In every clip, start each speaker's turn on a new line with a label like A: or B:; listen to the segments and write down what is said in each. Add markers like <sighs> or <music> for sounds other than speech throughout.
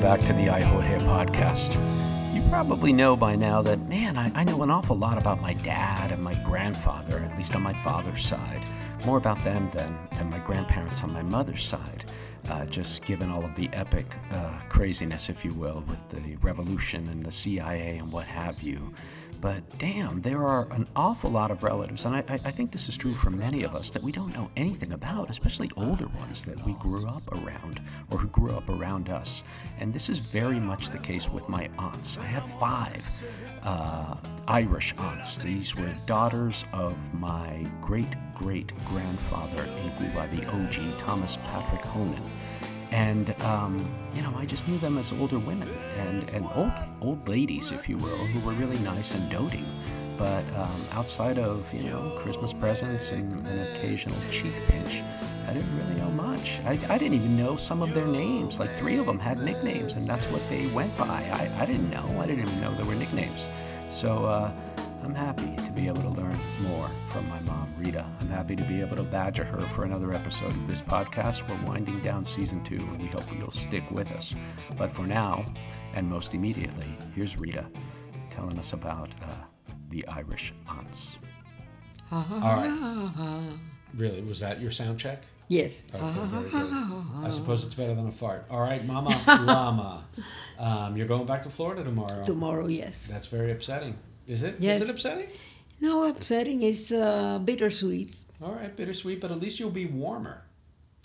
A: welcome back to the I Hold Hair podcast. You probably know by now that, man, I, I know an awful lot about my dad and my grandfather, at least on my father's side. More about them than, than my grandparents on my mother's side, uh, just given all of the epic uh, craziness, if you will, with the revolution and the CIA and what have you. But damn, there are an awful lot of relatives, and I, I think this is true for many of us, that we don't know anything about, especially older ones that we grew up around or who grew up around us. And this is very much the case with my aunts. I had five uh, Irish aunts. These were daughters of my great great grandfather Cuba, the OG, Thomas Patrick Honan and um, you know I just knew them as older women and, and old old ladies, if you will, who were really nice and doting. But um, outside of you know Christmas presents and an occasional cheek pinch, I didn't really know much. I, I didn't even know some of their names. Like three of them had nicknames, and that's what they went by. I, I didn't know. I didn't even know there were nicknames. So uh, I'm happy to be able to learn more from my mom, Rita. I'm happy to be able to badger her for another episode of this podcast. We're winding down season two, and we hope you'll stick with us. But for now, and most immediately, here's Rita telling us about uh, the Irish aunts.
B: All right. Really, was that your sound check?
C: Yes.
B: Okay, very good. I suppose it's better than a fart. All right, Mama <laughs> Llama. Um, you're going back to Florida tomorrow.
C: Tomorrow, yes.
B: That's very upsetting. Is it? Is
C: Yes.
B: it upsetting?
C: No, upsetting It's uh, bittersweet.
B: All right, bittersweet, but at least you'll be warmer.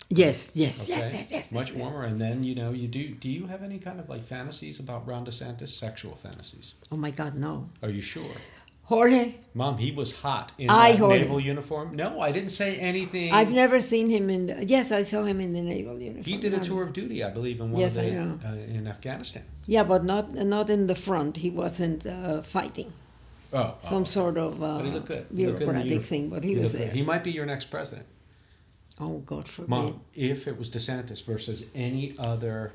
C: Yes, yes,
B: Okay,
C: yes, yes, yes.
B: much
C: yes.
B: warmer. And then you know you do. Do you have any kind of like fantasies about Ron DeSantis? Sexual fantasies?
C: Oh my God, no.
B: Are you sure?
C: Jorge,
B: Mom, he was hot in
C: I
B: that
C: heard
B: naval uniform. No, I didn't say anything.
C: I've never seen him in. The, yes, I saw him in the naval uniform.
B: He did a tour of duty, I believe, in one
C: Yes,
B: of the uh, in Afghanistan.
C: Yeah, but not not in the front. He wasn't uh, fighting.
B: Oh,
C: Some sort of uh,
B: But he looked good. He looked good in the
C: bureaucratic
B: uniform.
C: thing, but he,
B: He
C: was
B: looked good.
C: there.
B: He might be your next president.
C: oh God forbid.
B: Mom, if it was DeSantis versus any other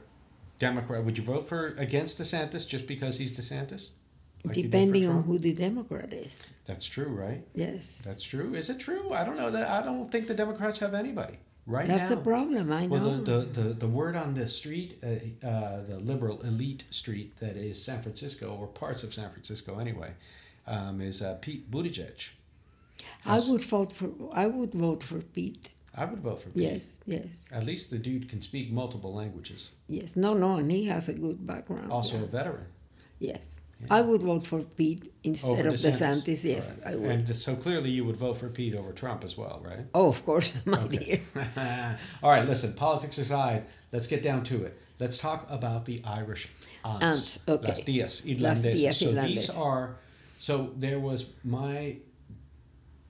B: Democrat, would you vote for against DeSantis just because he's DeSantis? Like you did for
C: Depending on who the Democrat is.
B: That's true, right?
C: Yes.
B: That's true. Is it true? I don't know that. I don't think the Democrats have anybody right
C: That's
B: now.
C: the problem. I know.
B: Well, the, the, the, the word on the street, uh, uh, the liberal elite street that is San Francisco, or parts of San Francisco anyway, um, is uh, Pete Buttigieg.
C: I would vote for. I would vote for Pete.
B: I would vote for Pete.
C: Yes, yes,
B: At least the dude can speak multiple languages.
C: yes. No, no, and he has a good background.
B: Also
C: yeah.
B: a veteran.
C: Yes. I would vote for Pete instead
B: Over
C: of DeSantis. Yes,
B: All right.
C: I would.
B: And so clearly you would vote for Pete over Trump as well, right?
C: oh, of course, <laughs> my dear. <laughs>
B: All right, listen, politics aside, let's get down to it. Let's talk about the Irish aunts.
C: Aunts, okay.
B: Las tías irlandesas. so these are, so there was my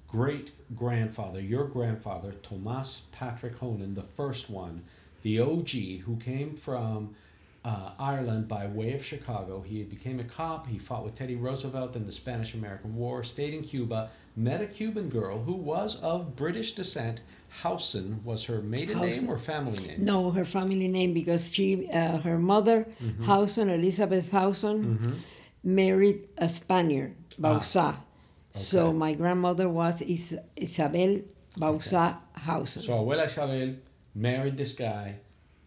B: great grandfather, your grandfather, Tomas Patrick Honan, the first one, the OG, who came from uh, Ireland by way of Chicago. He became a cop. He fought with Teddy Roosevelt in the Spanish American War, stayed in Cuba, met a Cuban girl who was of British descent. Howson was her maiden
C: Howson.
B: name or family name?
C: No, her family name because she, uh, her mother,
B: Mm-hmm.
C: Elizabeth Howson, married a Spaniard, Bausá. So
B: Ah. Okay.
C: my grandmother was Is- Isabel Bausá Howson.
B: So Abuela Isabel married this guy,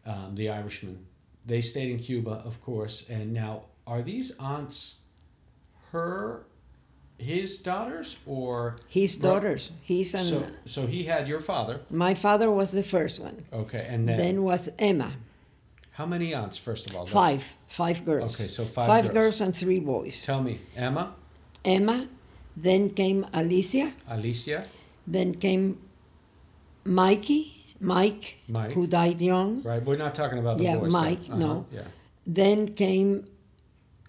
B: um, the Irishman. They stayed in Cuba, of course. And now, are these aunts her, his daughters, or
C: His daughters. He's an,
B: so? So he had your father.
C: my father was the first one.
B: Okay, and then,
C: Then was Emma.
B: How many aunts? First of all, Let's-
C: Five, five girls.
B: Okay, so five
C: Five
B: girls.
C: girls and three boys.
B: Tell me, Emma,
C: Emma, then came Alicia,
B: Alicia,
C: then came Mikey, Mike,
B: Mike.
C: who died young.
B: right? We're not talking about the
C: Yeah,
B: boys. though.
C: Mike, no.
B: Uh-huh, yeah.
C: Then came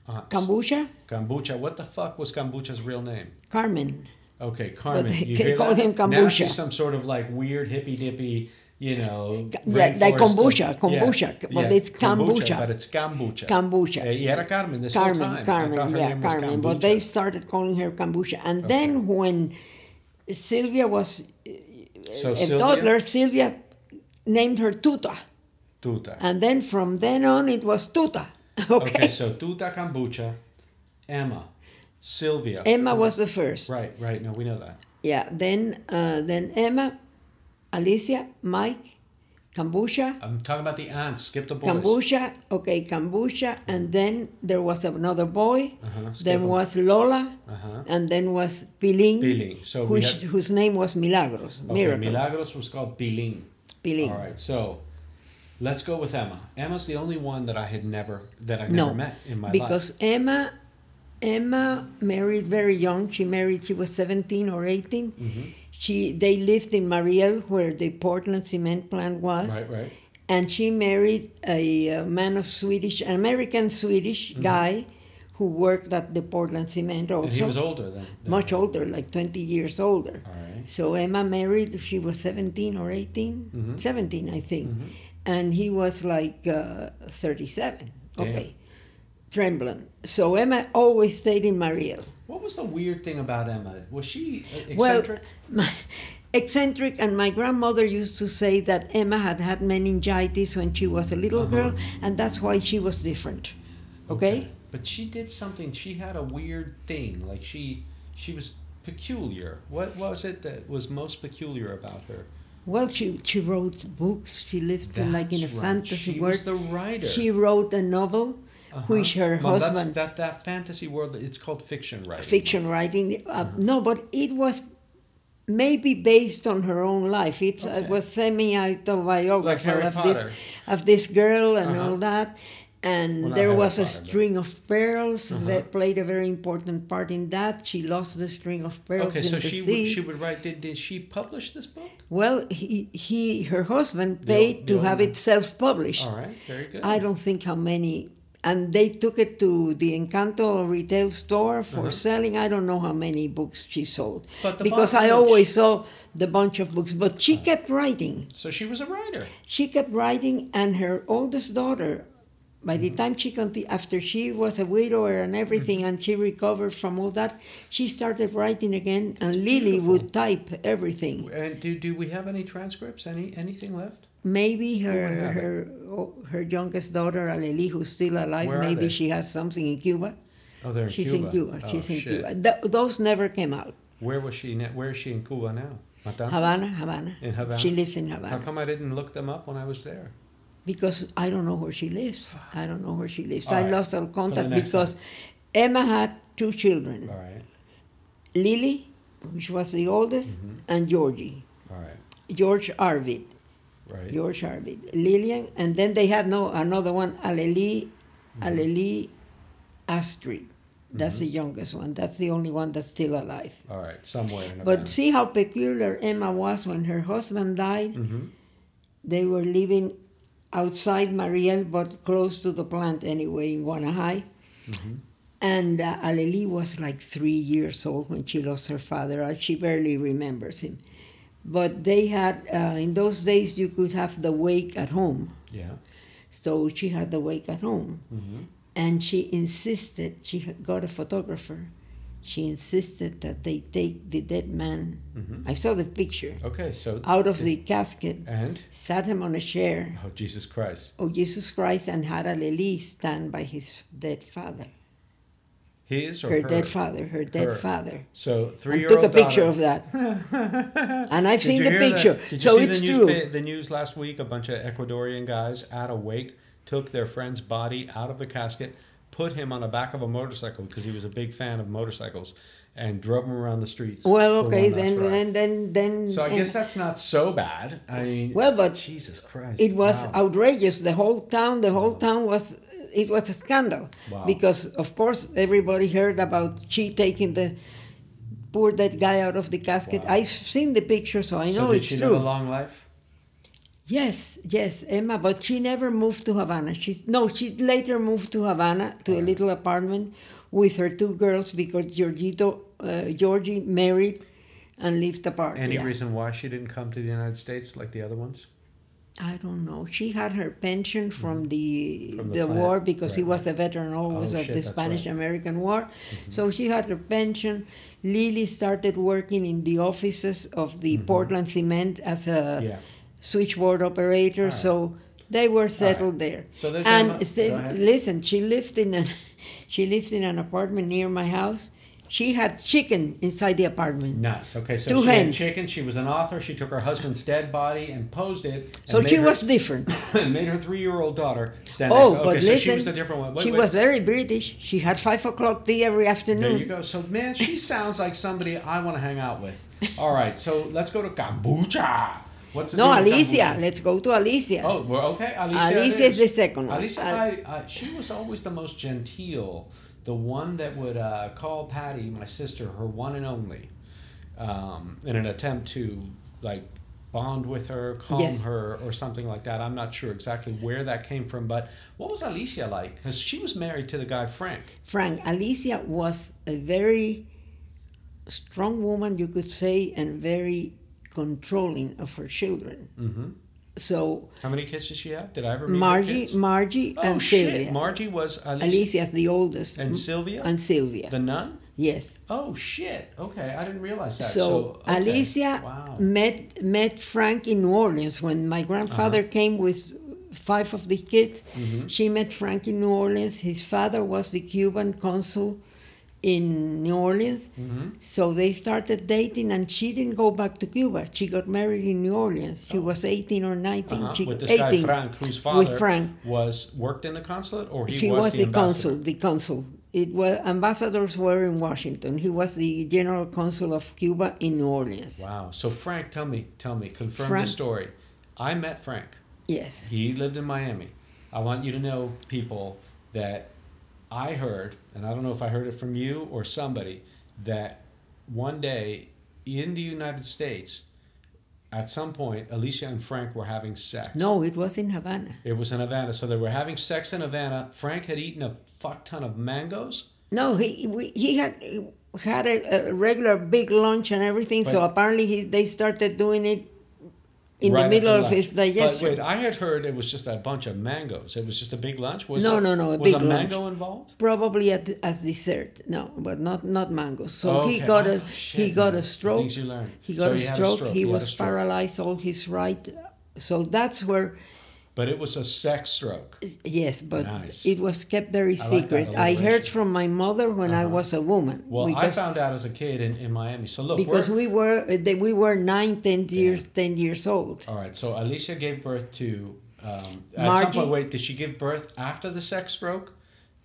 B: Aunts.
C: Cambucha,
B: Cambucha. What the fuck was Cambucha's real name?
C: Carmen.
B: Okay, Carmen.
C: they
B: you <laughs> hear
C: call
B: that?
C: him
B: Now
C: kombucha.
B: she's some sort of like weird hippy dippy you know.
C: Yeah, like kombucha, kombucha, but it's kombucha.
B: But it's kombucha.
C: Kombucha.
B: Uh, y era Carmen this whole
C: Carmen,
B: time.
C: Carmen, yeah, Carmen. But they started calling her Cambucha. And then when Sylvia was
B: So
C: a
B: Sylvia?
C: toddler, Sylvia named her Tuta.
B: Tuta.
C: And then from then on, it was Tuta. <laughs> Okay.
B: Okay, so Tuta Cambucha, Emma, Sylvia.
C: Emma was the first.
B: Right, right. No, we know that.
C: Yeah. Then, uh, then Emma, Alicia, Mike, Cambucha.
B: I'm talking about the aunts. Skip the boys.
C: Cambucha, okay, Cambucha, and then there was another boy.
B: Uh-huh,
C: Then
B: 'em.
C: was Lola,
B: Uh-huh.
C: and then was Pilín,
B: Pilín. So
C: which,
B: had-
C: whose name was Milagros,
B: Okay,
C: Miracle.
B: Milagros was called Pilín.
C: Pilín.
B: All right, so let's go with Emma. Emma's the only one that I had never that I never met in my
C: because
B: life.
C: Because Emma, Emma married very young. She married. She was seventeen or 18
B: Mm-hmm.
C: She they lived in Mariel, where the Portland cement plant was.
B: Right, right.
C: and she married a, uh man of Swedish, an American Swedish guy, who worked at the Portland Cement also.
B: Mm-hmm. And he was older than,
C: much older, like 20 years older.
B: All right.
C: So Emma married, she was 17 or 18,
B: Mhm.
C: 17, I think.
B: Mhm.
C: And he was like uh, 37.
B: Damn.
C: Okay. Trembling. So Emma always stayed in Mariel.
B: What was the weird thing about Emma? Was she uh,
C: Well,
B: eccentric? <laughs>
C: my, eccentric, and my grandmother used to say that Emma had had meningitis when she was a little
B: Uh-huh.
C: girl, and that's why she was different. Okay?
B: But she did something. She had a weird thing. Like she, she was peculiar. What was it that was most peculiar about her?
C: Well, she she wrote books. She lived in, like in a
B: right.
C: fantasy
B: She
C: world.
B: was the writer.
C: She wrote a novel,
B: Uh-huh.
C: which her
B: Well,
C: husband
B: that that fantasy world. It's called fiction writing.
C: fiction writing. Uh,
B: Uh-huh.
C: No, but it was maybe based on her own life. It's,
B: Okay.
C: It was semi-autobiography
B: Like
C: of this of this girl and
B: Uh-huh.
C: all that. And
B: Well,
C: there
B: Harry
C: was a
B: Potter, but-
C: string of pearls
B: Uh-huh.
C: that played a very important part in that. She lost the string of pearls
B: Okay,
C: in
B: so
C: the
B: she
C: sea.
B: would, she would write. Did, did she publish this book?
C: well, he, he her husband
B: The
C: paid to have it self-published.
B: All right, very good.
C: I don't think how many. And they took it to the Encanto retail store for
B: Uh-huh.
C: selling. I don't know how many books she sold.
B: But
C: because I always saw the bunch of books. But she kept writing.
B: So she was a writer.
C: She kept writing, and her oldest daughter, by
B: Mm-hmm.
C: the time she conti- after she was a widower and everything,
B: Mm-hmm.
C: and she recovered from all that, she started writing again. And Lily would type everything.
B: And do, do we have any transcripts? Any anything left?
C: Maybe her
B: would have it?
C: her oh, her youngest daughter Aleli, who's still alive,
B: Where
C: maybe she has something in Cuba.
B: Oh, they're in
C: She's
B: Cuba.
C: in Cuba.
B: Oh,
C: She's in
B: shit.
C: Cuba. Th- those never came out.
B: Where was she? ne- Where is she in Cuba now? Matanzas?
C: Havana, Havana.
B: In Havana?
C: She lives in Havana.
B: How come I didn't look them up when I was there?
C: Because I don't know where she lives. I don't know where she lives.
B: All
C: I
B: right.
C: lost all contact because Emma had two children
B: All right,
C: Lily, which was the oldest,
B: Mm-hmm.
C: and Georgie.
B: all right,
C: George Arvid.
B: Right.
C: George Arvid. Lillian, and then they had no another one, Aleli,
B: Mm-hmm.
C: Aleli Astrid. That's the youngest one. That's the only one that's still alive.
B: all right, somewhere in
C: But see how peculiar Emma was when her husband died.
B: hmm
C: They were living outside Mariel, but close to the plant anyway in Guanajay. And uh, Aleli was like three years old when she lost her father. She barely remembers him. But they had, uh, in those days, you could have the wake at home.
B: Yeah.
C: So she had the wake at home.
B: hmm
C: And she insisted, she got a photographer. She insisted that they take the dead man.
B: Mhm.
C: I saw the picture
B: Okay, so
C: out of the casket,
B: and
C: sat him on a chair.
B: oh Jesus Christ,
C: Oh, Jesus Christ, and had Aleli stand by his dead father.
B: His or
C: Her,
B: her,
C: dead father, her dead
B: Her.
C: father.
B: So three-year-old
C: took a picture
B: daughter.
C: of that. <laughs> and I've
B: Did
C: seen the
B: that?
C: picture.
B: Did you
C: So
B: see
C: it's
B: the
C: true.
B: The news last week, a bunch of Ecuadorian guys at a wake took their friend's body out of the casket, put him on the back of a motorcycle because he was a big fan of motorcycles, and drove him around the streets.
C: Well, okay, then,
B: ride.
C: then, then, then.
B: So I guess that's not so bad. I mean,
C: Well, but
B: Jesus Christ,
C: it was
B: wow.
C: outrageous. The whole town, the whole town was. It was a scandal
B: Wow.
C: because, of course, everybody heard about she taking the poor dead guy out of the casket.
B: Wow.
C: I've seen the picture, so I
B: So
C: know
B: did
C: it's
B: she
C: true.
B: live a long life?
C: Yes, yes, Emma, but she never moved to Havana. She's no, she later moved to Havana to a little apartment with her two girls because Giorgito, uh, Georgie married and lived apart.
B: Any
C: yeah.
B: reason why she didn't come to the United States like the other ones?
C: I don't know. She had her pension from the
B: Mm-hmm. From the
C: the, war because he was a veteran always
B: Oh,
C: of
B: shit,
C: the Spanish
B: right. Mm-hmm.
C: American War. So she had her pension. Lily started working in the offices of the Portland Cement as a
B: Mm-hmm. Yeah.
C: switchboard operator.
B: Right.
C: So they were settled there.
B: So there's
C: and say- listen, she lived in an <laughs> she lived in an apartment near my house. She had chicken inside the apartment.
B: Nice. Okay, so
C: Two
B: she
C: hens.
B: had chicken. She was an author. She took her husband's dead body and posed it. and
C: So she
B: her-
C: was different.
B: and <laughs> made her three-year-old daughter stand
C: Oh,
B: next. to-
C: but
B: okay, so
C: listen,
B: she was the different one. Wait,
C: she
B: wait.
C: was very British. She had five o'clock tea every afternoon.
B: There you go. So man, she <laughs> sounds like somebody I want to hang out with. All right, so let's go to Cambucha. What's the
C: No, Alicia.
B: Cambucha?
C: Let's go to Alicia.
B: Oh, well, okay. Alicia,
C: Alicia is the second one.
B: Alicia,
C: Al-
B: I, I, she was always the most genteel, the one that would uh, call Patty, my sister, her one and only, um, in an attempt to like bond with her, calm
C: Yes.
B: her, or something like that. I'm not sure exactly where that came from, but what was Alicia like? Because she was married to the guy Frank.
C: Frank, Alicia was a very strong woman, you could say, and very controlling of her children.
B: Mm-hmm.
C: So
B: How many kids did she have? Did I ever meet
C: Margie? Margie,
B: oh
C: and
B: shit!
C: Sylvia.
B: Margie was Alicia,
C: Alicia's the oldest.
B: and Sylvia,
C: and Sylvia.
B: the nun.
C: yes.
B: Oh shit! Okay, I didn't realize that.
C: So,
B: okay.
C: Alicia
B: Wow.
C: met met Frank in New Orleans when my grandfather
B: Uh-huh.
C: came with five of the kids.
B: Mhm.
C: She met Frank in New Orleans. His father was the Cuban consul in New Orleans.
B: Mhm.
C: So they started dating, and she didn't go back to Cuba. She got married in New Orleans. She was 18 or 19.
B: Uh-huh.
C: She
B: With this guy Frank, whose father
C: with Frank.
B: was worked in the consulate, or he
C: she
B: was,
C: was,
B: the,
C: the, consul. The consul. It was ambassadors were in Washington. He was the general consul of Cuba in New Orleans.
B: Wow. So Frank, tell me, tell me, confirm
C: Frank-
B: the story. I met Frank.
C: Yes.
B: He lived in Miami. I want you to know, people, that I heard, and I don't know if I heard it from you or somebody, that one day in the United States, at some point, Alicia and Frank were having sex.
C: No, it was in Havana.
B: It was in Havana. So they were having sex in Havana. Frank had eaten a fuck ton of mangoes.
C: No, he we, he had had a, a regular big lunch and everything. so apparently he they started doing it in
B: right
C: the middle of his digestion.
B: But wait, I had heard it was just a bunch of mangoes. It was just a big lunch. Was
C: No,
B: it-
C: no, no, a
B: Was
C: big
B: a
C: lunch.
B: mango involved?
C: Probably at, as dessert. No, but not not mangoes. So
B: Oh,
C: he
B: okay.
C: got
B: Oh,
C: a
B: shit,
C: he got
B: man.
C: a stroke.
B: things you learn.
C: He got
B: So
C: a,
B: he had a
C: stroke.
B: stroke.
C: He,
B: He
C: was
B: stroke.
C: paralyzed all his right. So that's where
B: But it was a sex stroke.
C: yes, but
B: Nice.
C: it was kept very
B: I like
C: secret. I heard from my mother when I
B: Uh-huh.
C: was a woman.
B: Well, I found out as a kid in, in Miami. So look,
C: because
B: we're,
C: were they, we were nine, ten years ten years old.
B: all right. So Alicia gave birth to. Um, at some point, wait, did she give birth after the sex stroke?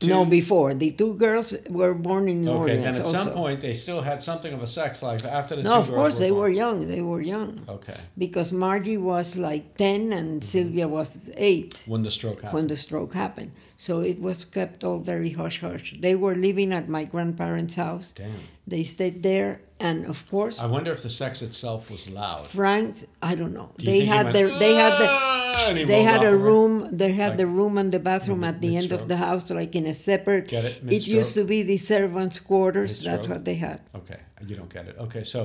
B: To-
C: No, before the two girls were born in New
B: Okay,
C: Orleans.
B: then at
C: also.
B: some point they still had something of a sex life after the
C: No,
B: two
C: of course
B: were
C: they
B: born.
C: were young. They were young
B: Okay,
C: because Margie was like ten and mm-hmm. Sylvia was eight
B: when the stroke happened.
C: when the stroke happened. So it was kept all very hush hush. They were living at my grandparents' house.
B: Damn.
C: They stayed there, and of course,
B: I wonder if the sex itself was loud.
C: Frank. I don't know.
B: Do
C: They had
B: went,
C: their. They had the.
B: "Ah,"
C: They had a room. They had
B: Like-
C: the room and the bathroom at the end of the house, like in a separate.
B: Get it?
C: It used to be the servants' quarters. That's
B: Mid-stroke?
C: what they had.
B: Okay, you don't get it. Okay, so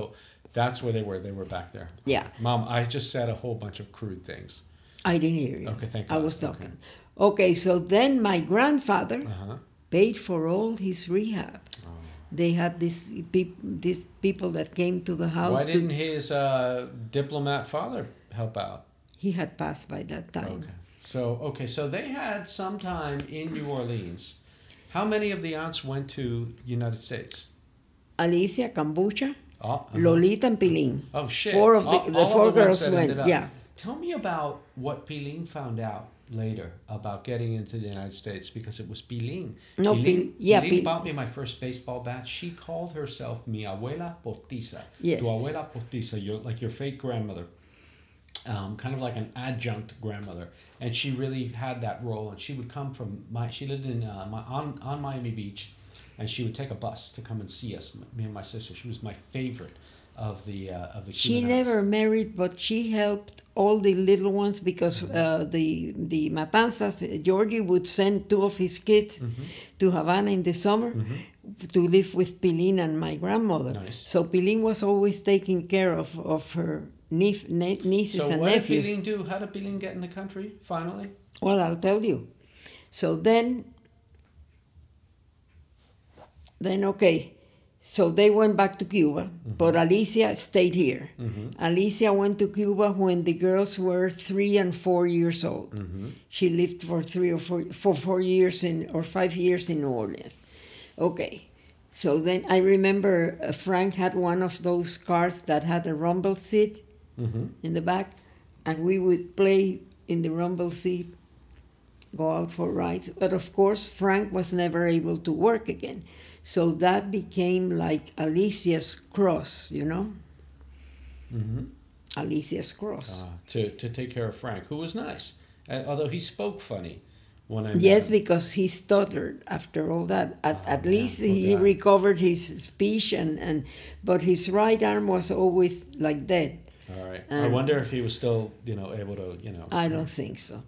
B: that's where they were. They were back there.
C: Yeah,
B: Mom, I just said a whole bunch of crude things.
C: I didn't hear you.
B: Okay, thank
C: you.
B: I
C: was talking. Okay, so then my grandfather
B: Uh huh.
C: paid for all his rehab. They had these peop- these people that came to the house.
B: Why didn't his uh, diplomat father help out?
C: he had passed by that time.
B: Okay. So okay, so they had some time in New Orleans. How many of the aunts went to United States?
C: Alicia, Cambucha,
B: Oh, uh-huh.
C: Lolita, and Pilin.
B: Oh shit!
C: Four of the,
B: All-
C: the
B: all of
C: four
B: ones
C: girls went. Yeah.
B: Tell me about what Pilin found out later about getting into the United States because it was Pilin.
C: No,
B: Pilin,
C: Pil- yeah,
B: Pilin
C: Pil-
B: bought me my first baseball bat. She called herself mi abuela postiza.
C: Yes.
B: Tu abuela postiza, your, like your fake grandmother. Um, kind of like an adjunct grandmother, and she really had that role. And she would come from my. She lived in uh, my, on on Miami Beach, and she would take a bus to come and see us. Me and my sister. She was my favorite of the uh, of the.
C: She never married, but she helped all the little ones because
B: Mm-hmm.
C: uh, the the Matanzas, Georgie would send two of his kids
B: Mm-hmm.
C: to Havana in the summer to live with Pilin and my grandmother.
B: Nice.
C: So Pilin was always taking care of, of her nief, ne- nieces
B: So
C: and
B: what did
C: nephews.
B: Pilín do? How did Pilín get in the country finally?
C: Well, I'll tell you. So then, then okay. So they went back to Cuba, but Alicia stayed here. Alicia went to Cuba when the girls were three and four years old. She lived for three or four, for four years in or five years in New Orleans. Okay. So then I remember uh, Frank had one of those cars that had a rumble seat
B: Mm-hmm.
C: in the back, and we would play in the rumble seat, go out for rides. But of course, Frank was never able to work again. So that became like Alicia's cross, you know?
B: Mm-hmm.
C: Alicia's cross.
B: Uh, to to take care of Frank, who was nice, uh, although he spoke funny when I
C: yes, because he stuttered after all that. At,
B: Oh,
C: at least
B: poor
C: he
B: guy.
C: recovered his speech, and, and but his right arm was always like dead.
B: All right. I
C: Um,
B: wonder if he was still, you know, able to, you know.
C: I don't think so.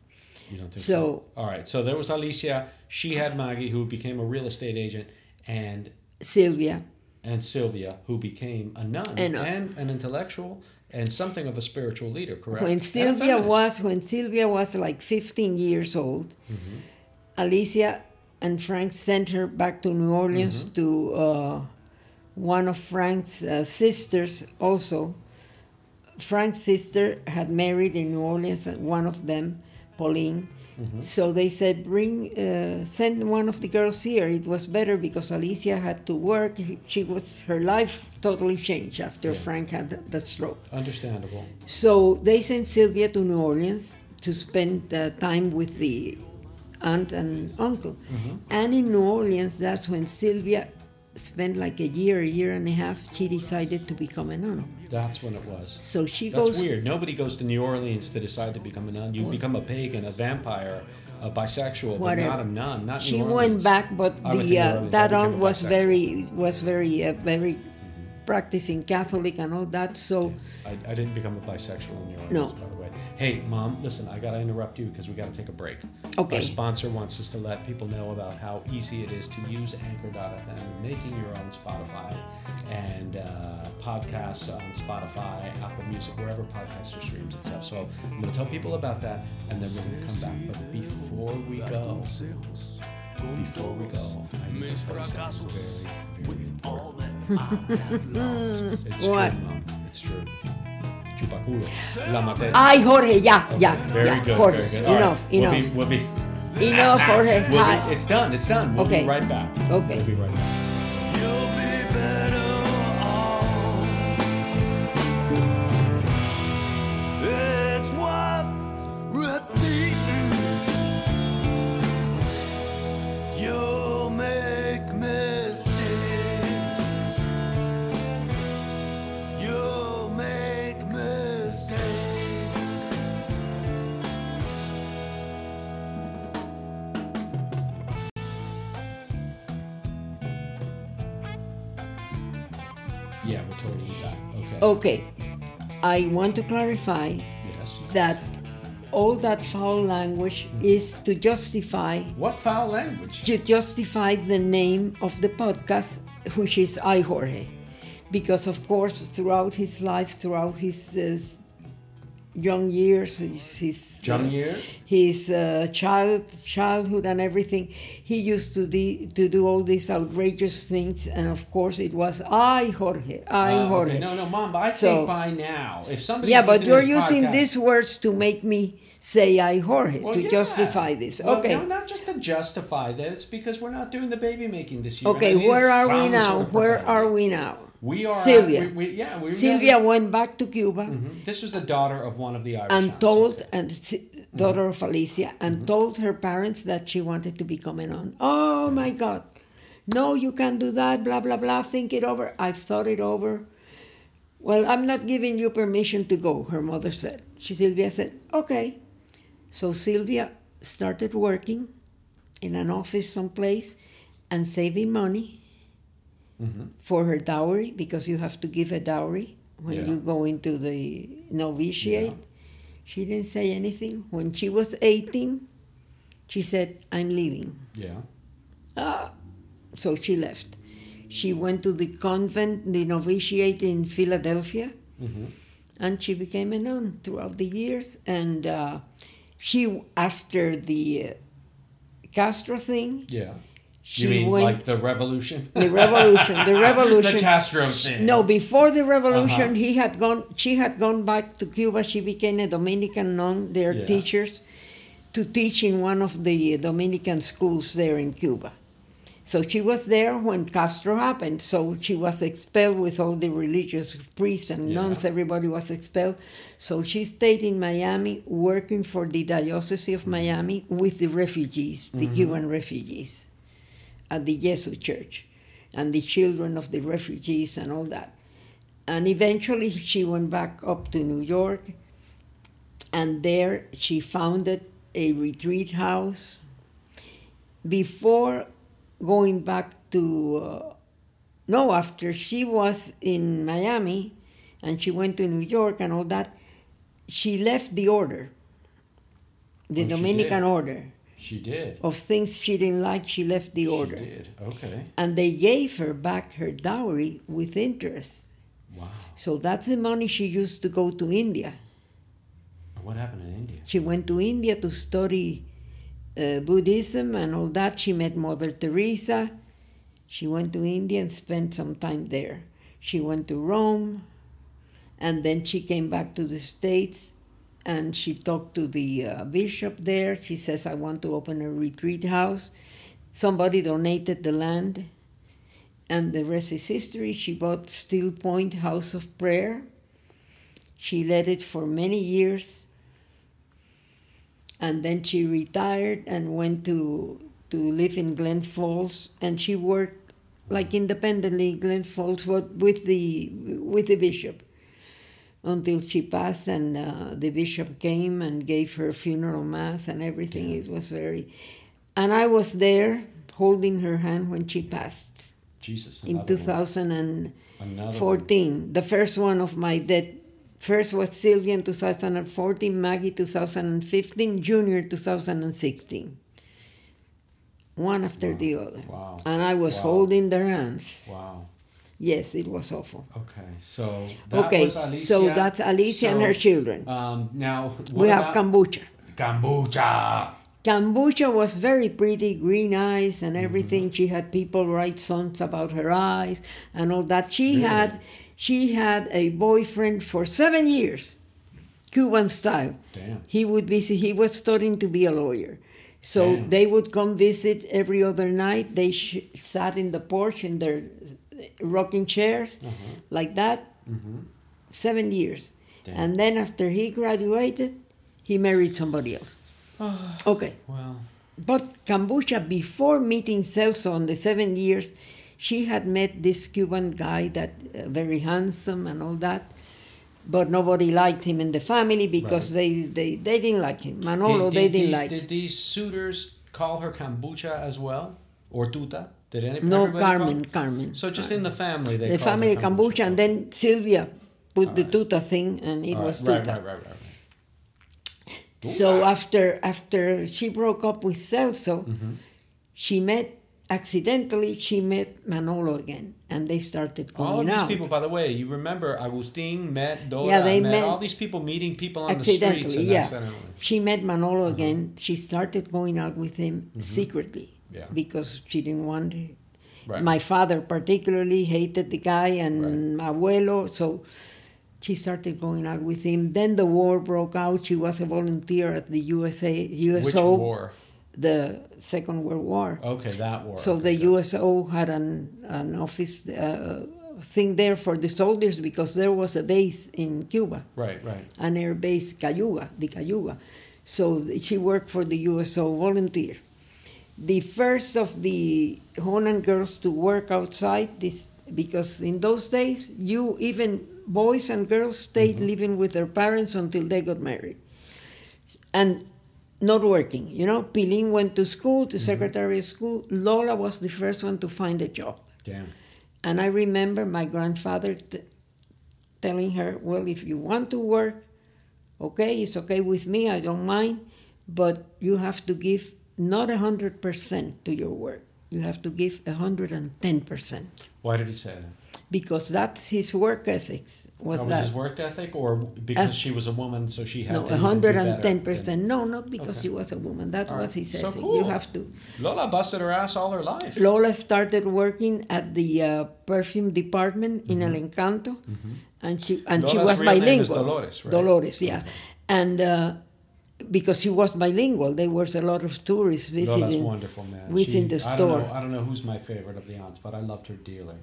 B: You don't think
C: So-
B: so? All right. So there was Alicia. She had Maggie, who became a real estate agent, and
C: Sylvia.
B: and Sylvia, who became a nun
C: And,
B: and,
C: uh,
B: an intellectual and something of a spiritual leader. Correct.
C: When Sylvia was when Sylvia was like 15 years old,
B: Mm-hmm.
C: Alicia and Frank sent her back to New Orleans
B: Mm-hmm.
C: to uh, one of Frank's uh, sisters. Also, Frank's sister had married in New Orleans, and one of them, Pauline.
B: Mm-hmm.
C: So they said, "Bring, uh, send one of the girls here." It was better because Alicia had to work. She was her life totally changed after
B: Yeah.
C: Frank had the stroke.
B: Understandable.
C: So they sent Sylvia to New Orleans to spend uh, time with the aunt and uncle. And in New Orleans, that's when Sylvia spent like a year, a year and a half. She decided to become a nun.
B: That's when it was.
C: So she
B: That's
C: goes.
B: That's weird. Nobody goes to New Orleans to decide to become a nun. You become a pagan, a vampire, a bisexual, but not a nun. Not
C: She went back, but the uh, that aunt was very was very uh, very practicing Catholic and all that. So
B: I, I didn't become a bisexual in New Orleans,
C: No.
B: By the way. Hey, mom, listen, I gotta interrupt you because we gotta take a break.
C: Okay.
B: Our sponsor wants us to let people know about how easy it is to use Anchor.fm and making your own Spotify and uh, podcasts on Spotify, Apple Music, wherever podcasts are streams and stuff. So I'm gonna tell people about that, and then we're gonna come back. But before we go, before we go, I need to tell you something very, very important. It's
C: What?
B: true, mom. It's true. Chupaculo. La.
C: Ay, Jorge, ya,
B: Okay,
C: ya,
B: Very
C: ya,
B: good.
C: Jorge,
B: very good. All right,
C: enough,
B: we'll
C: enough,
B: Be, we'll be,
C: enough, Jorge. <laughs>
B: we'll be, it's done. It's done. We'll
C: Okay.
B: be right back.
C: Okay.
B: We'll be right back. Totally back. Okay.
C: Okay, I want to clarify
B: Yes.
C: that all that foul language is to justify
B: What foul language?
C: to justify the name of the podcast, which is I Jorge, because of course throughout his life, throughout his uh, young years, his,
B: Young
C: uh,
B: years?
C: his uh, child childhood and everything, he used to de- to do all these outrageous things, and of course it was I Jorge, I
B: Uh,
C: Jorge.
B: okay. No, no, mom. I
C: So-
B: think by now, if somebody
C: Yeah, but you're using
B: podcast,
C: these words to make me say I Jorge
B: Well,
C: to
B: yeah.
C: justify this.
B: Well,
C: okay.
B: No, not just to justify this, because we're not doing the baby making this year.
C: Okay, where are we now?
B: sort of
C: Where are we now?
B: We are.
C: Sylvia.
B: we, we, yeah, we
C: Sylvia went back to Cuba
B: Mhm. This was the daughter of one of the Irish.
C: and told, and daughter
B: Mm-hmm.
C: of Alicia, and told her parents that she wanted to become a nun. Oh my God. No, you can't do that, blah, blah, blah. Think it over. I've thought it over. Well, I'm not giving you permission to go, her mother said. She, Sylvia said, okay. So Sylvia started working in an office someplace and saving money
B: Mhm.
C: for her dowry because you have to give a dowry when
B: Yeah.
C: you go into the novitiate.
B: Yeah.
C: She didn't say anything. When she was 18, she said, I'm leaving.
B: Yeah.
C: Ah. So she left. She went to the convent, the novitiate in Philadelphia,
B: Mhm.
C: and she became a nun throughout the years. And uh, she, after the uh, Castro thing,
B: Yeah.
C: She
B: you mean
C: went
B: like the revolution?
C: the revolution, the <laughs> revolution.
B: the Castro thing.
C: No, before the revolution,
B: Uh-huh.
C: he had gone. She had gone back to Cuba. She became a Dominican nun. Their
B: Yeah.
C: teachers to teach in one of the Dominican schools there in Cuba. So she was there when Castro happened. So she was expelled with all the religious priests and
B: Yeah.
C: nuns. Everybody was expelled. So she stayed in Miami, working for the Diocese of Miami with the refugees, the Cuban refugees, at the Jesuit Church, and the children of the refugees and all that. And eventually she went back up to New York, and there she founded a retreat house. Before going back to, uh, no, after she was in Miami and she went to New York and all that, she left the order, the
B: Oh,
C: Dominican order.
B: She did.
C: Of things she didn't like, she left the order.
B: She did. Okay.
C: And they gave her back her dowry with interest.
B: Wow.
C: So that's the money she used to go to India.
B: What happened in India?
C: She went to India to study uh, Buddhism and all that. She met Mother Teresa. She went to India and spent some time there. She went to Rome, and then she came back to the States and she talked to the uh, bishop there. She says, I want to open a retreat house. Somebody donated the land, and the rest is history. She bought Still Point House of Prayer. She led it for many years and then she retired and went to to live in Glen Falls, and she worked like independently in Glen Falls, with the with the bishop until she passed, and uh, the bishop came and gave her funeral mass and everything. It was very, and I was there holding her hand when she passed
B: Jesus.
C: in 2014.
B: One.
C: The first one of my dead. First was Sylvia in 2014, Maggie 2015, Junior 2016. One after the other.
B: Wow.
C: And I was
B: Wow.
C: holding their hands.
B: Wow.
C: Yes, it was awful.
B: Okay. So that
C: okay,
B: was Alicia.
C: so that's Alicia and her children.
B: Um, now
C: we have Cambucha.
B: Cambucha.
C: Cambucha was very pretty, green eyes
B: Mm-hmm.
C: and everything. She had people write songs about her eyes and all that. She
B: Really?
C: had she had a boyfriend for seven years, Cuban style.
B: Damn.
C: He would be he was studying to be a lawyer. So
B: Damn.
C: they would come visit every other night. They sh- sat in the porch in their rocking chairs
B: Uh-huh.
C: like that. Seven years.
B: Damn.
C: And then after he graduated, he married somebody else. <sighs> okay.
B: Well,
C: But Cambucha, before meeting Celso on the seven years, she had met this Cuban guy that uh, very handsome and all that. But nobody liked him in the family because they, they, they didn't like him. Manolo,
B: did,
C: they
B: did
C: didn't
B: these,
C: like.
B: Did these suitors call her Cambucha as well, or tuta? Did any?
C: no,
B: everybody call-
C: Carmen, Carmen.
B: So just in the family, they
C: the
B: called her
C: family Cambucha, and then Sylvia put the tuta thing, and it
B: All
C: was
B: right,
C: tuta.
B: right, right, right, right, right.
C: So after after she broke up with Celso,
B: Mm-hmm.
C: she met accidentally she met Manolo again, and they started going
B: All of these
C: out.
B: people, by the way, you remember Agustin met Dora,
C: Yeah, they
B: met,
C: met-
B: all these people meeting people on the streets
C: accidentally, yeah.
B: accidentally.
C: She met Manolo again. She started going out with him secretly
B: Yeah.
C: because she didn't want it.
B: Right.
C: My father particularly hated the guy and my abuelo, so she started going out with him. Then the war broke out. She was a volunteer at the USA, USO,
B: Which war?
C: the Second World War.
B: Okay, that war.
C: So
B: okay,
C: the
B: good.
C: USO had an, an office uh, thing there for the soldiers because there was a base in Cuba,
B: Right, right.
C: an air base, Cayuga, the Cayuga. So she worked for the USO volunteer. The first of the Honan girls to work outside this because in those days you even boys and girls stayed mm-hmm. living with their parents until they got married. And not working you know? Pilin went to school to mm-hmm. secretary of school. Lola was the first one to find a job.
B: Damn.
C: and i remember my grandfather t- telling her well if you want to work okay it's okay with me i don't mind but you have to give not a 100% to your work You have to give a 110%.
B: Why did he say that?
C: Because that's his work ethics. Was
B: That was
C: that?
B: his work ethic, or because
C: Uh,
B: she was a woman, so she had
C: no,
B: to even do better
C: 110%.
B: than-
C: No, not because
B: Okay.
C: she was a woman. That
B: All
C: was
B: right.
C: his
B: So
C: ethic.
B: cool.
C: You have to.
B: Lola busted her ass all her life.
C: Lola started working at the uh, perfume department in El Encanto, and she and she
B: Mm-hmm. Lola's
C: was
B: name is
C: bilingual.
B: Dolores, right?
C: Dolores, yeah, and uh, because she was bilingual, there was a lot of tourists visiting.
B: wonderful, man.
C: visiting
B: She-
C: the
B: I don't, know,
C: store.
B: I don't know who's my favorite of the aunts, but I loved her dearly.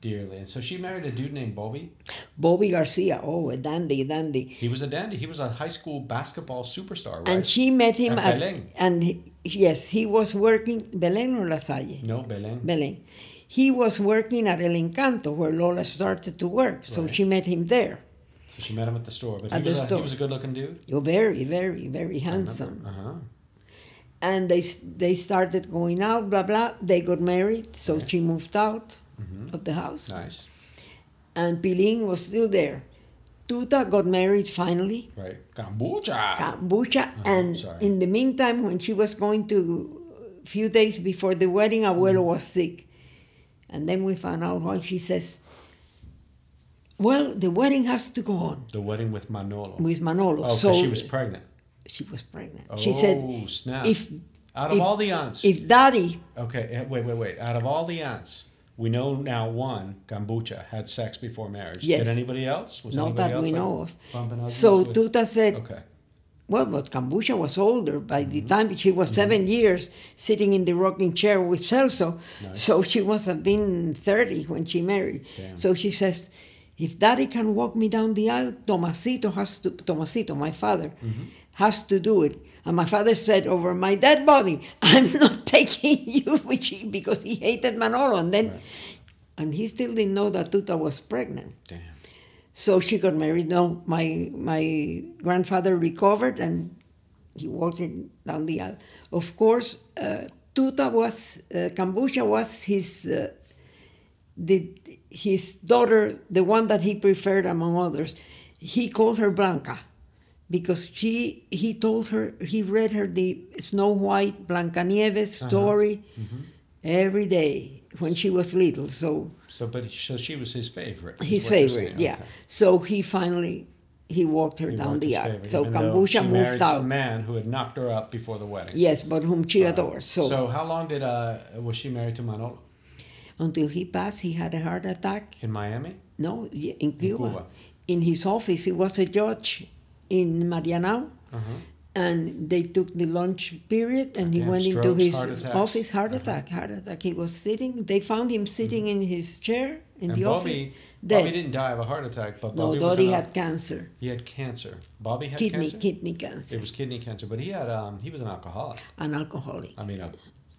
B: Dearly. And so she married a dude named Bobby.
C: Bobby Garcia, oh, a dandy, dandy.
B: He was a dandy. He was a high school basketball superstar, right?
C: And she met him
B: At
C: at,
B: Belén.
C: and he, yes, he was working Belén or La Salle.
B: no, Belen.
C: Belén. He was working at El Encanto where Lola started to work, so
B: Right.
C: she met him there.
B: So she met him at the store. But he,
C: At the
B: was, a,
C: store.
B: he was a good looking dude.
C: You're very, very, very handsome.
B: Uh huh.
C: and they they started going out blah blah they got married so she moved out
B: Mhm.
C: of the house
B: Nice.
C: and Pilín was still there Tuta got married finally
B: Right. Cambucha.
C: Cambucha and
B: sorry.
C: in the meantime when she was going to a few days before the wedding Abuelo
B: Mm.
C: was sick and then we found out why she says well the wedding has to go on
B: the wedding with Manolo.
C: with Manolo
B: oh,
C: so
B: she was pregnant.
C: she was pregnant
B: Oh,
C: she said
B: snap.
C: if
B: Out of
C: if-
B: all the aunts.
C: if daddy
B: okay, eh, wait, wait, wait. Out of all the aunts, we know now one, Cambucha, had sex before marriage.
C: Yes.
B: Did anybody else? Was
C: not
B: anybody
C: that
B: else
C: we know of so
B: with-
C: Tuta said
B: Okay.
C: Well, but Cambucha was older by the
B: Mm-hmm.
C: time she was 7 years sitting in the rocking chair with Celso.
B: Nice.
C: So she must have been 30 when she married.
B: Damn.
C: So she says, if daddy can walk me down the aisle, Tomasito has to, Tomasito, my father,
B: Mm-hmm.
C: has to do it. And my father said, over my dead body, I'm <laughs> not taking you, which he, because he hated Manolo. And then,
B: Right.
C: and he still didn't know that Tuta was pregnant.
B: Damn.
C: So she got married. No, my my grandfather recovered and he walked down the aisle. Of course, uh, Tuta was uh, Cambucha was his uh, the his daughter, the one that he preferred among others. He called her Blanca because she he told her he read her the Snow White Blancanieves
B: Uh-huh.
C: story
B: Mm-hmm.
C: every day when she was little. So
B: So, but so she was his favorite.
C: his favorite, yeah.
B: Okay.
C: So he finally he walked her
B: He
C: down the aisle. So
B: even though
C: Cambucha
B: she
C: moved out.
B: some man who had knocked her up before the wedding.
C: Yes, but whom she
B: Wow.
C: adores. So,
B: So how long did uh was she married to Manolo
C: until he passed, he had a heart attack.
B: in Miami?
C: No, in Cuba.
B: Cuba.
C: In his office, he was a judge in Marianao,
B: Uh-huh.
C: and they took the lunch period, and he went into his
B: heart
C: office. Heart
B: Uh-huh.
C: attack, heart attack. He was sitting. They found him sitting in his chair in
B: and
C: the
B: Bobby,
C: office.
B: Bobby didn't die of a heart attack, but
C: No,
B: Bobby was
C: Dodi had cancer,
B: he had cancer. Bobby had
C: kidney
B: cancer.
C: kidney cancer,
B: It was kidney cancer, but he had um he was an alcoholic.
C: an alcoholic.
B: I mean a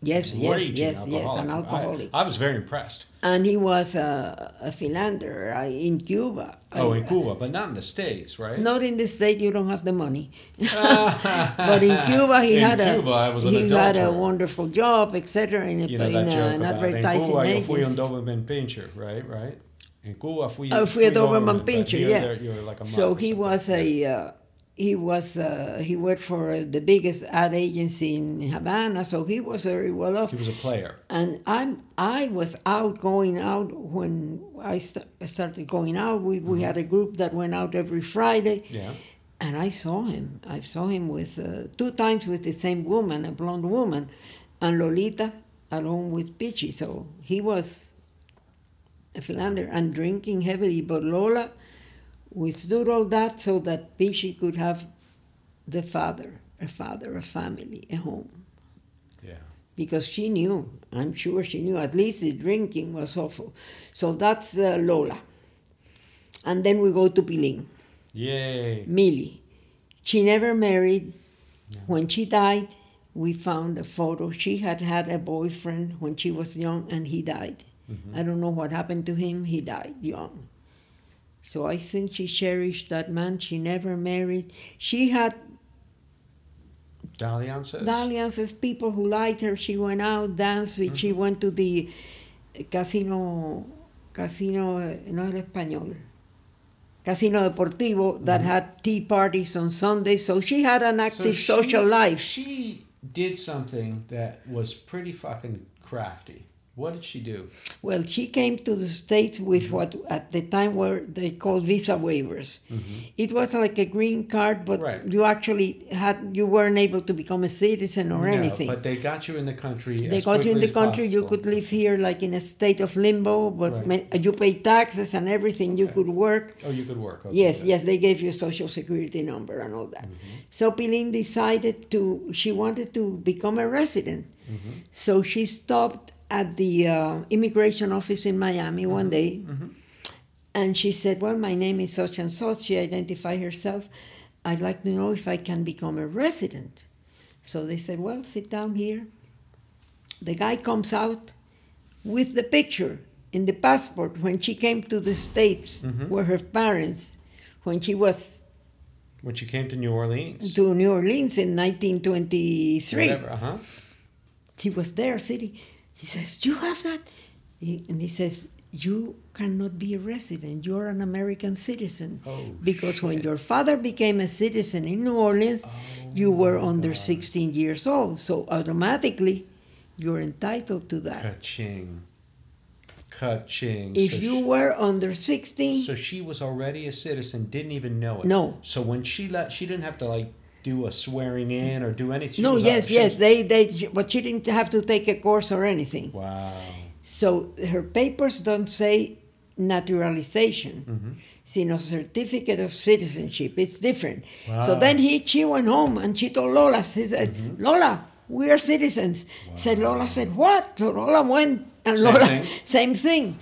C: Yes, yes, yes, yes, an alcoholic.
B: I, was very impressed.
C: and he was a, a philanderer uh, in Cuba.
B: Oh, in Cuba, but not in the states, right?
C: Not in the state, you don't have the money. <laughs> but in Cuba, he
B: In
C: had
B: Cuba, I
C: a he had a wonderful job, etc. In, a,
B: You know
C: in
B: that
C: a- an advertising
B: in Cuba yo fui un. Doberman Pinscher, right? Right. In Cuba fui.
C: Oh, fui a Doberman
B: but
C: Pinscher, yeah.
B: they're- like a
C: So he was a uh, he was uh, he worked for uh, the biggest ad agency in Havana, so he was very well off.
B: He was a player.
C: and I'm I was out going out when I st- started going out. We we had a group that went out every Friday,
B: Yeah.
C: and I saw him. I saw him with uh, two times with the same woman, a blonde woman, and Lolita along with Peachy. So he was a philanderer and drinking heavily, but Lola withstood all that so that Pichi could have the father, a father, a family, a home
B: Yeah.
C: because she knew. I'm sure she knew. At least the drinking was awful. So that's uh, Lola. And then we go to Pilín.
B: Yay.
C: Millie. She never married. When she died, we found a photo. She had had a boyfriend when she was young and he died. I don't know what happened to him. He died young. So I think she cherished that man. She never married. She had
B: dalliances. says
C: people who liked her. She went out, danced with. She mm-hmm. went to the casino, casino, no era español, casino deportivo that mm-hmm. had tea parties on Sundays. So she had an
B: So
C: active
B: she-
C: social life.
B: She did something that was pretty fucking crafty. What did she do?
C: Well, she came to the States with what at the time were they called visa waivers. It was like a green card, but
B: Mm-hmm. Right.
C: you actually had you weren't able to become a citizen or
B: No,
C: anything.
B: but they got you in the country.
C: they got you in the country. You could live here like in a state of limbo, but
B: Right.
C: you pay taxes and everything. You could work.
B: Oh, you could work. Okay,
C: Yes,
B: yeah.
C: yes, they gave you a social security number and all that.
B: Mm-hmm.
C: So Pilín decided to, she wanted to become a resident.
B: Mm-hmm.
C: So she stopped at the uh, immigration office in Miami
B: Mm-hmm.
C: one day and she said, Well, my name is such and such. She identified herself. I'd like to know if I can become a resident. So they said, Well, sit down here. The guy comes out with the picture in the passport when she came to the States,
B: Mm-hmm.
C: where her parents, when she was
B: When she came to New Orleans.
C: to New Orleans in 1923,
B: Whatever. Uh huh.
C: she was there sitting. He says, You have that? He- and he says, You cannot be a resident. You're an American citizen.
B: Oh,
C: because when your father became a citizen in New Orleans, oh you were
B: Oh,
C: under 16 years old. So automatically, you're entitled to that.
B: Ka-ching. Ka-ching.
C: If
B: So
C: you
B: she-
C: were under 16,
B: So she was already a citizen, didn't even know it.
C: No.
B: So when she left, she didn't have to like do a swearing in or do anything.
C: No, yes, yes,
B: was-
C: they, they, but she didn't have to take a course or anything.
B: Wow.
C: So her papers don't say naturalization,
B: Mm-hmm.
C: sino certificate of citizenship. It's different. So
B: Wow. Mm-hmm.
C: then he, she went home and she told Lola, she said, Lola, we are citizens. Said Lola said, what? So Lola went and
B: Same
C: Lola,
B: thing? <laughs>
C: same thing.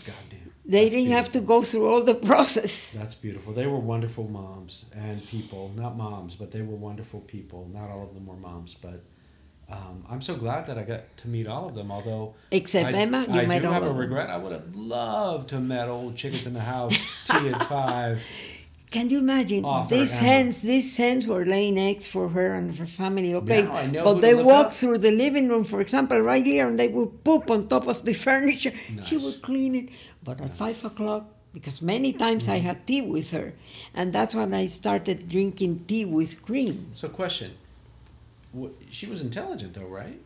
C: They
B: That's
C: didn't have to go through all the <laughs> process.
B: That's beautiful. They were wonderful moms and people. Not moms, but they were wonderful people. Not all of them were moms, but um, I'm so glad that I got to meet all of them. Although
C: Except
B: I,
C: Emma, you
B: I
C: met
B: do
C: all
B: have a regret. I would have loved to have met old chickens in the house, tea at <laughs> five.
C: Can you imagine?
B: Offer
C: these hens, these hens were laying eggs for her and her family. Okay,
B: Now I know
C: but they walk
B: up.
C: through the living room, for example, right here, and they would poop on top of the <laughs> furniture. She would clean it. But at five o'clock, because many times I
B: Mm-hmm.
C: had tea with her, and that's when I started drinking tea with cream.
B: So, question: She was intelligent, though, right?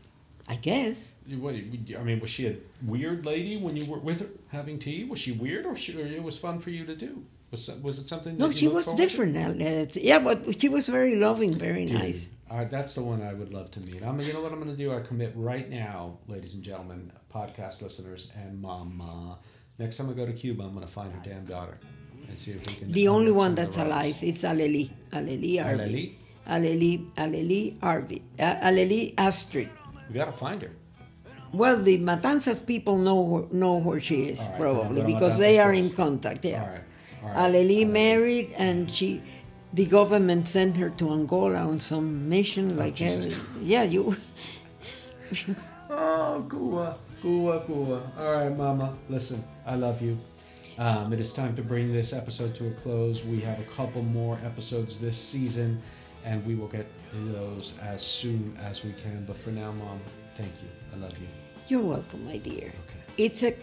C: I guess.
B: What? I mean, was she a weird lady when you were with her having tea? Was she weird, or, she, or it was fun for you to do? Was was it something?
C: No, she was
B: to?
C: different. uh, Yeah, but she was very loving, very
B: Dude,
C: nice.
B: that's the one I would love to meet. I'm, you know what I'm going to do? I commit right now, ladies and gentlemen, podcast listeners, and mama. Next time I go to Cuba, I'm going to find her damn daughter and see if we can.
C: The only one that's alive is Aleli. Aleli.
B: Aleli?
C: Aleli, Aleli Arvid. Uh, Aleli Astrid.
B: We got to find her.
C: Well, the Matanzas people know know where she is
B: right,
C: probably because
B: Matanzas
C: they are in contact. Yeah.
B: Right.
C: Aleli
B: right.
C: married, and she, the government sent her to Angola on some mission. Like,
B: Oh, Jesus.
C: every- yeah, you. <laughs>
B: Oh, Gua, Gua, Gua. All right, Mama. Listen, I love you. Um, it is time to bring this episode to a close. We have a couple more episodes this season, and we will get to those as soon as we can. But for now, Mom, thank you. I love you.
C: You're welcome, my dear.
B: Okay.
C: It's a,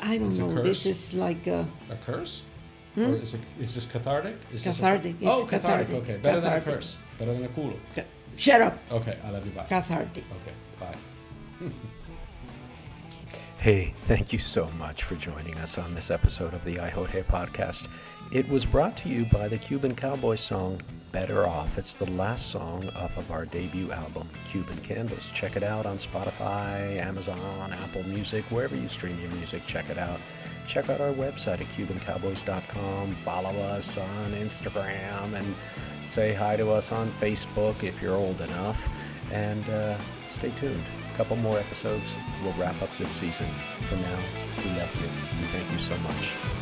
C: I don't
B: It's
C: know. This is like a
B: A curse? Or is, it, is this cathartic? Is this a-
C: Hmm? Cathartic,
B: oh, cathartic.
C: cathartic.
B: Okay, better than a curse. Better than a culo.
C: ca- shut up,
B: Okay, I love you. Bye.
C: cathartic.
B: Okay, bye. <laughs>
A: Hey, thank you so much for joining us on this episode of the Ihote podcast. It was brought to you by the Cuban Cowboy song Better Off. It's the last song off of our debut album, Cuban Candles. Check it out on Spotify, Amazon, Apple Music, wherever you stream your music, check it out. Check out our website at CubanCowboys.com. Follow us on Instagram and say hi to us on Facebook if you're old enough. And uh, stay tuned. A couple more episodes. We'll wrap up this season. For now, we love you. We thank you so much.